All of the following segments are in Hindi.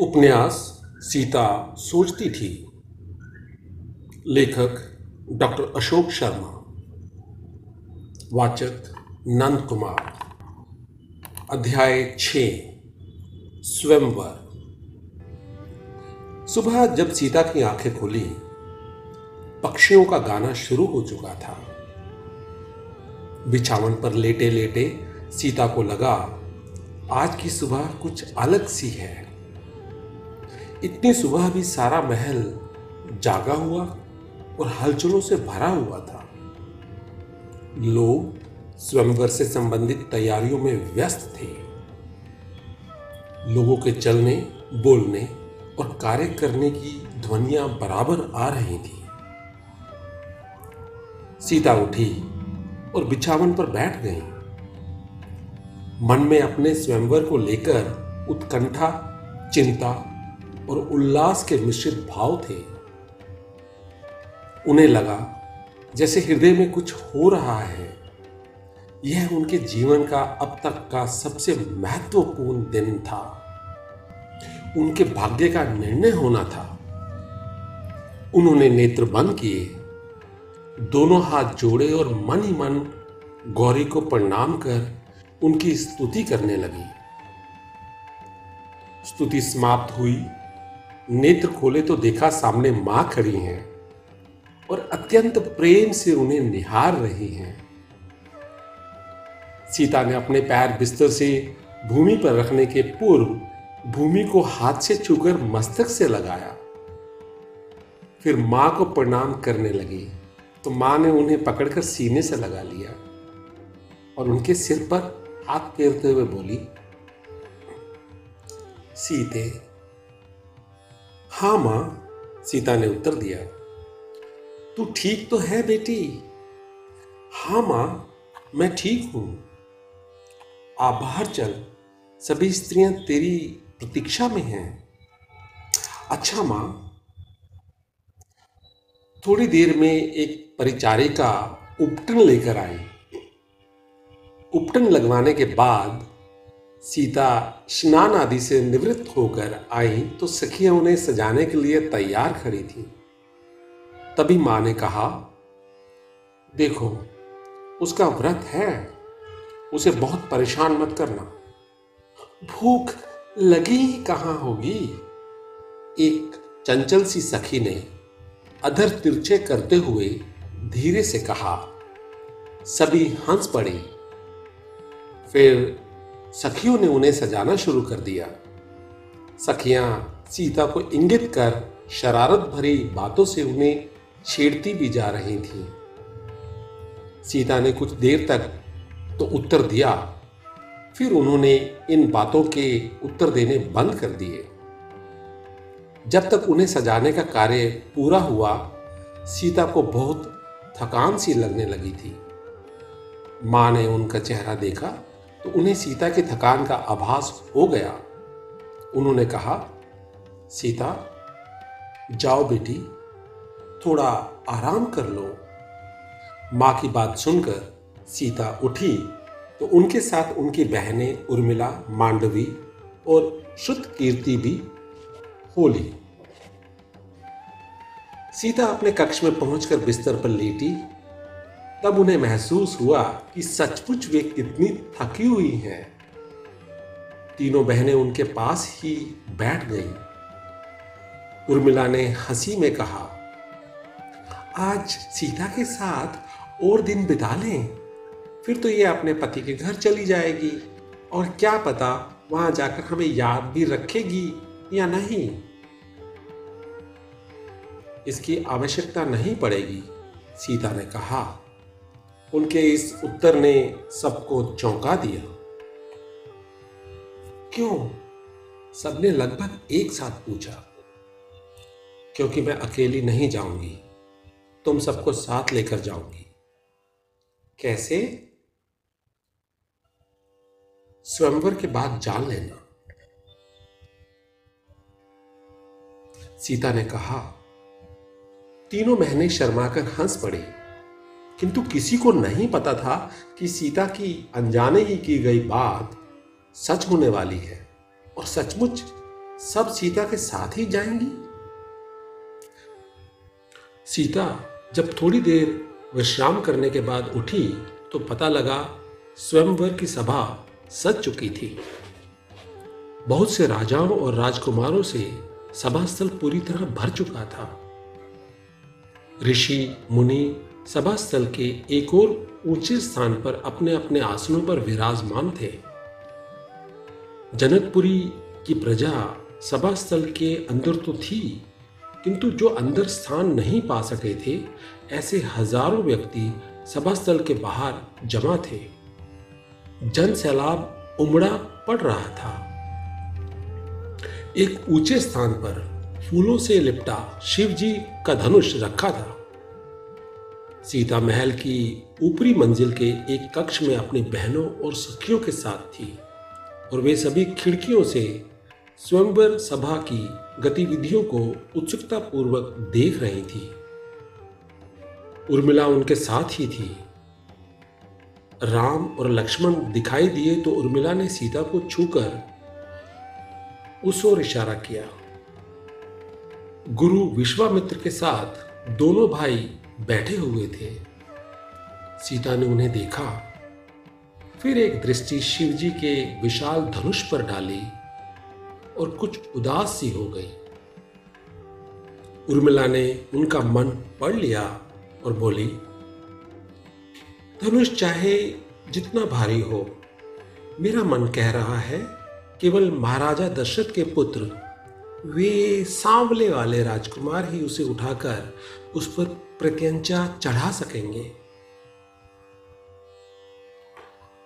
उपन्यास सीता सोचती थी। लेखक डॉक्टर अशोक शर्मा। वाचक नंद कुमार। अध्याय छ, स्वयंवर। सुबह जब सीता की आँखें खुली, पक्षियों का गाना शुरू हो चुका था। बिछावन पर लेटे लेटे सीता को लगा, आज की सुबह कुछ अलग सी है। इतनी सुबह भी सारा महल जागा हुआ और हलचलों से भरा हुआ था। लोग स्वयंवर से संबंधित तैयारियों में व्यस्त थे। लोगों के चलने, बोलने और कार्य करने की ध्वनियाँ बराबर आ रही थी। सीता उठी और बिछावन पर बैठ गई। मन में अपने स्वयंवर को लेकर उत्कंठा, चिंता और उल्लास के मिश्रित भाव थे। उन्हें लगा, जैसे हृदय में कुछ हो रहा है, यह उनके जीवन का अब तक का सबसे महत्वपूर्ण दिन था। उनके भाग्य का निर्णय होना था। उन्होंने नेत्र बंद किए, दोनों हाथ जोड़े और मन ही मन गौरी को प्रणाम कर उनकी स्तुति करने लगी। स्तुति समाप्त हुई। नेत्र खोले तो देखा सामने माँ खड़ी हैं और अत्यंत प्रेम से उन्हें निहार रही हैं। सीता ने अपने पैर बिस्तर से भूमि पर रखने के पूर्व भूमि को हाथ से छूकर मस्तक से लगाया। फिर माँ को प्रणाम करने लगी तो माँ ने उन्हें पकड़कर सीने से लगा लिया और उनके सिर पर हाथ फेरते हुए बोली, सीते हाँ माँ सीता ने उत्तर दिया, तू ठीक तो है बेटी। हाँ माँ मैं ठीक हूँ। आप बाहर चल, सभी स्त्रियाँ तेरी प्रतीक्षा में हैं। अच्छा माँ, थोड़ी देर में एक परिचारिका उपटन लेकर आई। उपटन लगवाने के बाद सीता स्नान आदि से निवृत्त होकर आई तो सखियाँ उन्हें सजाने के लिए तैयार खड़ी थी। तभी माँ ने कहा, देखो, उसका व्रत है। उसे बहुत परेशान मत करना। भूख लगी ही कहाँ होगी? एक चंचल सी सखी ने अधर तिरछे करते हुए धीरे से कहा, सभी हंस पड़े। फिर सखियों ने उन्हें सजाना शुरू कर दिया। सखियाँ सीता को इंगित कर शरारत भरी बातों से उन्हें छेड़ती भी जा रही थीं। सीता ने कुछ देर तक तो उत्तर दिया, फिर उन्होंने इन बातों के उत्तर देने बंद कर दिए। जब तक उन्हें सजाने का कार्य पूरा हुआ, सीता को बहुत थकान सी लगने लगी थी। माँ ने उनका चेहरा देखा तो उन्हें सीता की थकान का आभास हो गया। उन्होंने कहा, सीता, जाओ बेटी, थोड़ा आराम कर लो। माँ की बात सुनकर सीता उठी तो उनके साथ उनकी बहनें उर्मिला, मांडवी और श्रुत कीर्ति भी हो ली। सीता अपने कक्ष में पहुंचकर बिस्तर पर लेटी तब उन्हें महसूस हुआ कि सचमुच वे कितनी थकी हुई हैं। तीनों बहनें उनके पास ही बैठ गईं। उर्मिला ने हँसी में कहा, आज सीता के साथ और दिन बिता लें, फिर तो ये अपने पति के घर चली जाएगी। और क्या पता वहाँ जाकर हमें याद भी रखेगी या नहीं? इसकी आवश्यकता नहीं पड़ेगी, सीता ने कहा। उनके इस उत्तर ने सबको चौंका दिया। क्यों? सबने लगभग एक साथ पूछा। क्योंकि मैं अकेली नहीं जाऊँगी, तुम सबको साथ लेकर जाऊँगी। कैसे? स्वयंवर के बाद जान लेना। सीता ने कहा, तीनों बहनें शर्माकर हंस पड़ी। किंतु किसी को नहीं पता था कि सीता की अनजाने ही की गई बात सच होने वाली है और सचमुच सब सीता के साथ ही जाएँगी। सीता जब थोड़ी देर विश्राम करने के बाद उठी तो पता लगा स्वयंवर की सभा सज चुकी थी। बहुत से राजाओं और राजकुमारों से सभा स्थल पूरी तरह भर चुका था। ऋषि, मुनि सभा स्थल के एक और ऊँचे स्थान पर अपने अपने आसनों पर विराजमान थे। जनकपुरी की प्रजा सभा स्थल के अंदर तो थी, किंतु जो अंदर स्थान नहीं पा सके थे, ऐसे हज़ारों व्यक्ति सभा स्थल के बाहर जमा थे। जन सैलाब उमड़ा पड़ रहा था। एक ऊँचे स्थान पर फूलों से लिपटा शिव जी का धनुष रखा था। सीता महल की ऊपरी मंजिल के एक कक्ष में अपनी बहनों और सखियों के साथ थी और वे सभी खिड़कियों से स्वयंवर सभा की गतिविधियों को उत्सुकता पूर्वक देख रही थी। उर्मिला उनके साथ ही थी। राम और लक्ष्मण दिखाई दिए तो उर्मिला ने सीता को छूकर उस ओर इशारा किया। गुरु विश्वामित्र के साथ दोनों भाई बैठे हुए थे। सीता ने उन्हें देखा। फिर एक दृष्टि शिवजी के विशाल धनुष पर डाली और कुछ उदास सी हो गई। उर्मिला ने उनका मन पढ़ लिया और बोली, धनुष चाहे जितना भारी हो, मेरा मन कह रहा है केवल महाराजा दशरथ के पुत्र, वे सांवले वाले राजकुमार ही उसे उठाकर उस पर प्रत्यंचा चढ़ा सकेंगे।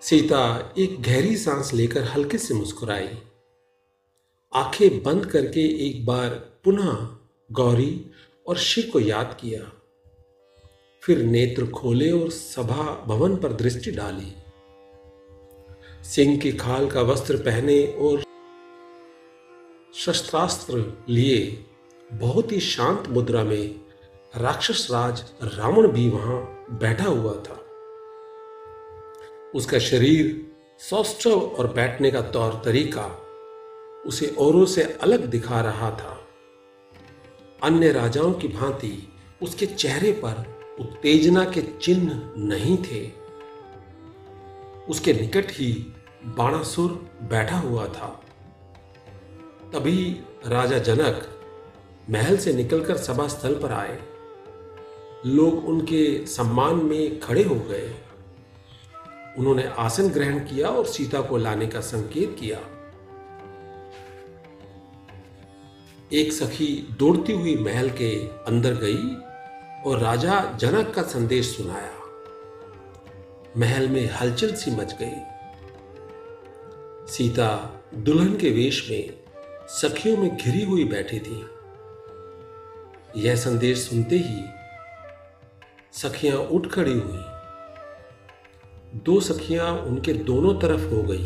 सीता एक गहरी सांस लेकर हल्के से मुस्कुराई। आँखें बंद करके एक बार पुनः गौरी और शिव को याद किया। फिर नेत्र खोले और सभा भवन पर दृष्टि डाली। सिंह की खाल का वस्त्र पहने और शस्त्रास्त्र लिए बहुत ही शांत मुद्रा में राक्षस राज रावण भी वहाँ बैठा हुआ था। उसका शरीर सौष्ठव और बैठने का तौर तरीका उसे औरों से अलग दिखा रहा था। अन्य राजाओं की भांति उसके चेहरे पर उत्तेजना के चिन्ह नहीं थे। उसके निकट ही बाणासुर बैठा हुआ था। तभी राजा जनक महल से निकलकर सभा स्थल पर आए। लोग उनके सम्मान में खड़े हो गए। उन्होंने आसन ग्रहण किया और सीता को लाने का संकेत किया। एक सखी दौड़ती हुई महल के अंदर गई और राजा जनक का संदेश सुनाया। महल में हलचल सी मच गई। सीता दुल्हन के वेश में सखियों में घिरी हुई बैठी थी। यह संदेश सुनते ही सखियाँ उठ खड़ी हुई। दो सखियाँ उनके दोनों तरफ़ हो गई।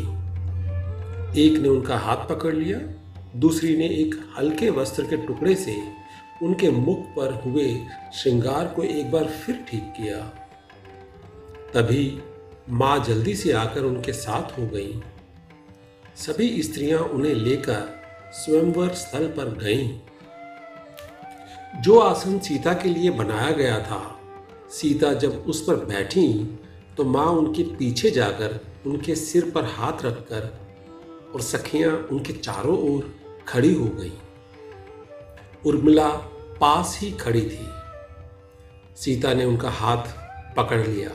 एक ने उनका हाथ पकड़ लिया, दूसरी ने एक हल्के वस्त्र के टुकड़े से उनके मुख पर हुए श्रृंगार को एक बार फिर ठीक किया। तभी माँ जल्दी से आकर उनके साथ हो गई। सभी स्त्रियाँ उन्हें लेकर स्वयंवर स्थल पर गईं। जो आसन सीता के लिए बनाया गया था सीता जब उस पर बैठी तो माँ उनके पीछे जाकर उनके सिर पर हाथ रखकर और सखियाँ उनके चारों ओर खड़ी हो गई। उर्मिला पास ही खड़ी थी। सीता ने उनका हाथ पकड़ लिया।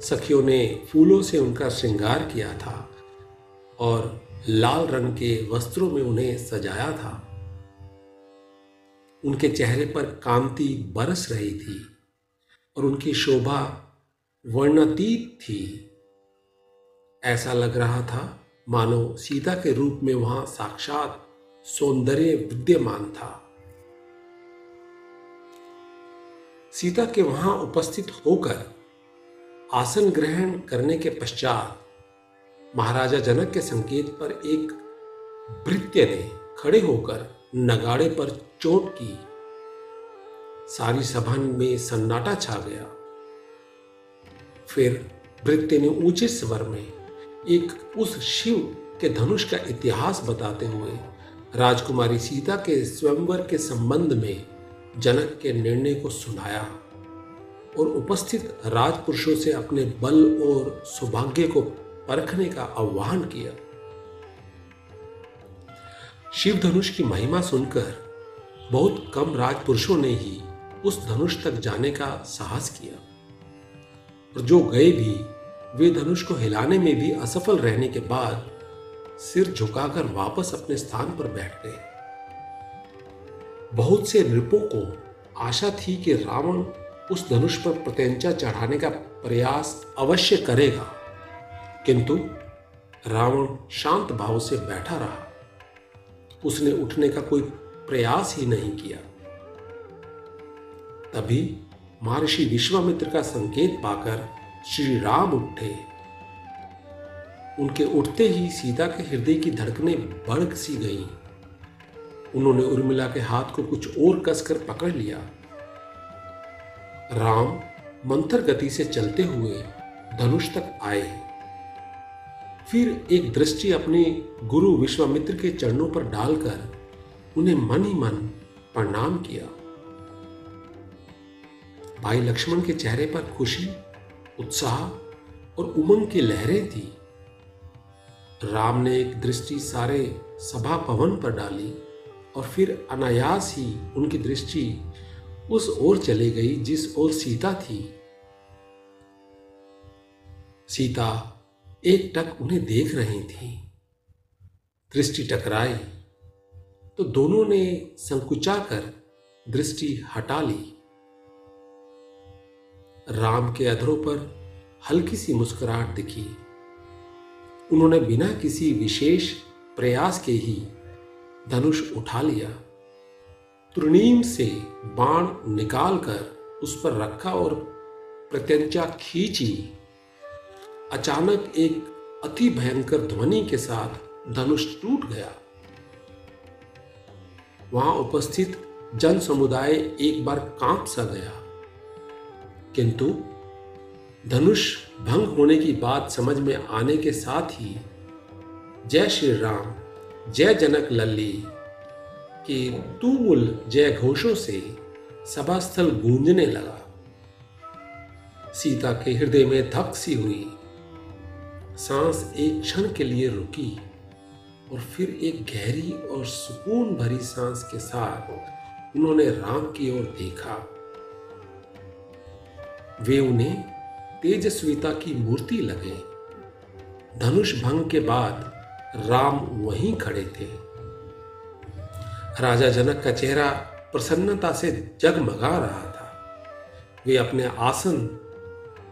सखियों ने फूलों से उनका श्रृंगार किया था और लाल रंग के वस्त्रों में उन्हें सजाया था। उनके चेहरे पर कांति बरस रही थी और उनकी शोभा वर्णातीत थी। ऐसा लग रहा था मानो सीता के रूप में वहाँ साक्षात सौंदर्य विद्यमान था। सीता के वहाँ उपस्थित होकर आसन ग्रहण करने के पश्चात महाराजा जनक के संकेत पर एक भृत्य ने खड़े होकर नगाड़े पर चोट की। सारी सभा में सन्नाटा छा गया। फिर भृत्य ने ऊँचे स्वर में एक उस शिव के धनुष का इतिहास बताते हुए राजकुमारी सीता के स्वयंवर के संबंध में जनक के निर्णय को सुनाया और उपस्थित राजपुरुषों से अपने बल और सौभाग्य को परखने का आह्वान किया। शिव धनुष की महिमा सुनकर बहुत कम राजपुरुषों ने ही उस धनुष तक जाने का साहस किया। और जो गए भी, वे धनुष को हिलाने में भी असफल रहने के बाद सिर झुकाकर वापस अपने स्थान पर बैठ गए। बहुत से नृपों को आशा थी कि रावण उस धनुष पर प्रत्यंचा चढ़ाने का प्रयास अवश्य करेगा। किंतु रावण शांत भाव से बैठा रहा। उसने उठने का कोई प्रयास ही नहीं किया। तभी महर्षि विश्वामित्र का संकेत पाकर श्री राम उठे। उनके उठते ही सीता के हृदय की धड़कने बढ़ सी गई। उन्होंने उर्मिला के हाथ को कुछ और कसकर पकड़ लिया। राम मंथर गति से चलते हुए धनुष तक आए। फिर एक दृष्टि अपने गुरु विश्वामित्र के चरणों पर डालकर उन्हें मन ही मन प्रणाम किया। भाई लक्ष्मण के चेहरे पर खुशी, उत्साह और उमंग की लहरें थी। राम ने एक दृष्टि सारे सभा भवन पर डाली और फिर अनायास ही उनकी दृष्टि उस ओर चली गई जिस ओर सीता थी। सीता एक टक उन्हें देख रही थी। दृष्टि टकराई तो दोनों ने संकुचा कर दृष्टि हटा ली। राम के अधरों पर हल्की सी मुस्कुराहट दिखी। उन्होंने बिना किसी विशेष प्रयास के ही धनुष उठा लिया। तुर्णीम से बाण निकालकर उस पर रखा और प्रत्यंचा खींची। अचानक एक अति भयंकर ध्वनि के साथ धनुष टूट गया। वहाँ उपस्थित जन समुदाय एक बार काँप सा गया। किंतु धनुष भंग होने की बात समझ में आने के साथ ही जय श्री राम, जय जनक लल्ली के तुमुल जय घोषों से सभास्थल गूंजने लगा। सीता के हृदय में धक सी हुई। सांस एक क्षण के लिए रुकी और फिर एक गहरी और सुकून भरी सांस के साथ उन्होंने राम की ओर देखा। वे उन्हें तेजस्विता की मूर्ति लगे। धनुष भंग के बाद राम वहीं खड़े थे। राजा जनक का चेहरा प्रसन्नता से जगमगा रहा था। वे अपने आसन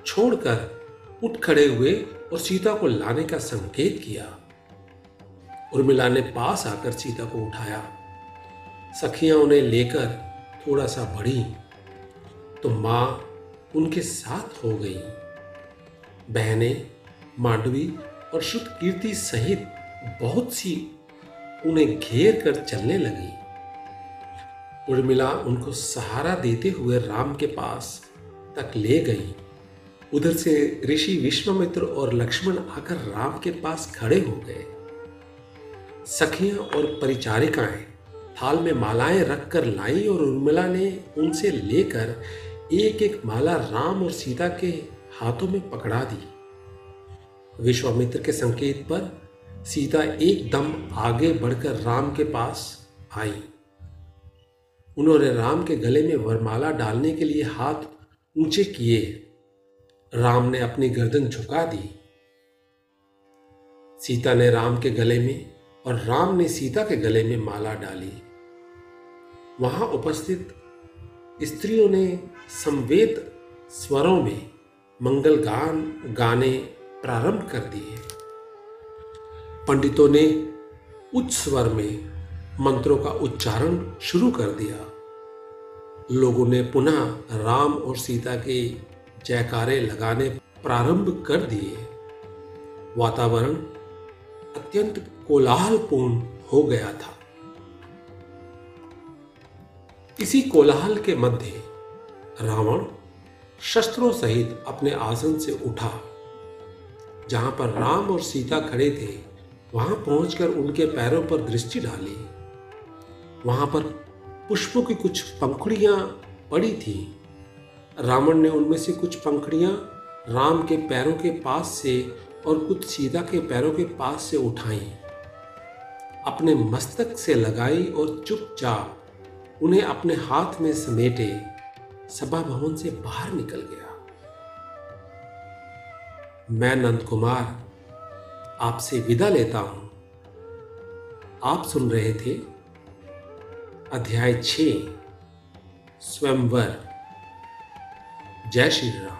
छोड़कर उठ खड़े हुए और सीता को लाने का संकेत किया। उर्मिला ने पास आकर सीता को उठाया। सखियाँ उन्हें लेकर थोड़ा सा बढ़ी तो माँ उनके साथ हो गई। बहनें, मांडवी और शुद्ध कीर्ति सहित बहुत सी उन्हें घेर कर चलने लगी। उर्मिला उनको सहारा देते हुए राम के पास तक ले गई। उधर से ऋषि विश्वामित्र और लक्ष्मण आकर राम के पास खड़े हो गए। सखियाँ और परिचारिकाएँ थाल में मालाएँ रखकर लाई और उर्मिला ने उनसे लेकर एक एक माला राम और सीता के हाथों में पकड़ा दी। विश्वामित्र के संकेत पर सीता एकदम आगे बढ़कर राम के पास आई। उन्होंने राम के गले में वरमाला डालने के लिए हाथ ऊँचे किए। राम ने अपनी गर्दन झुका दी। सीता ने राम के गले में और राम ने सीता के गले में माला डाली। वहाँ उपस्थित स्त्रियों ने संवेद स्वरों में मंगल गान गाने प्रारंभ कर दिए। पंडितों ने उच्च स्वर में मंत्रों का उच्चारण शुरू कर दिया। लोगों ने पुनः राम और सीता के जयकारे लगाने प्रारंभ कर दिए। वातावरण अत्यंत कोलाहलपूर्ण हो गया था। इसी कोलाहल के मध्य रावण शस्त्रों सहित अपने आसन से उठा, जहाँ पर राम और सीता खड़े थे, वहाँ पहुंचकर उनके पैरों पर दृष्टि डाली। वहाँ पर पुष्पों की कुछ पंखुड़ियाँ पड़ी थी। रावण ने उनमें से कुछ पंखुड़ियाँ राम के पैरों के पास से और कुछ सीता के पैरों के पास से उठाई। अपने मस्तक से लगाई और चुपचाप उन्हें अपने हाथ में समेटे, सभा भवन से बाहर निकल गया। मैं नंद कुमार आपसे विदा लेता हूँ। आप सुन रहे थे अध्याय छ स्वयंवर। जय श्री राम।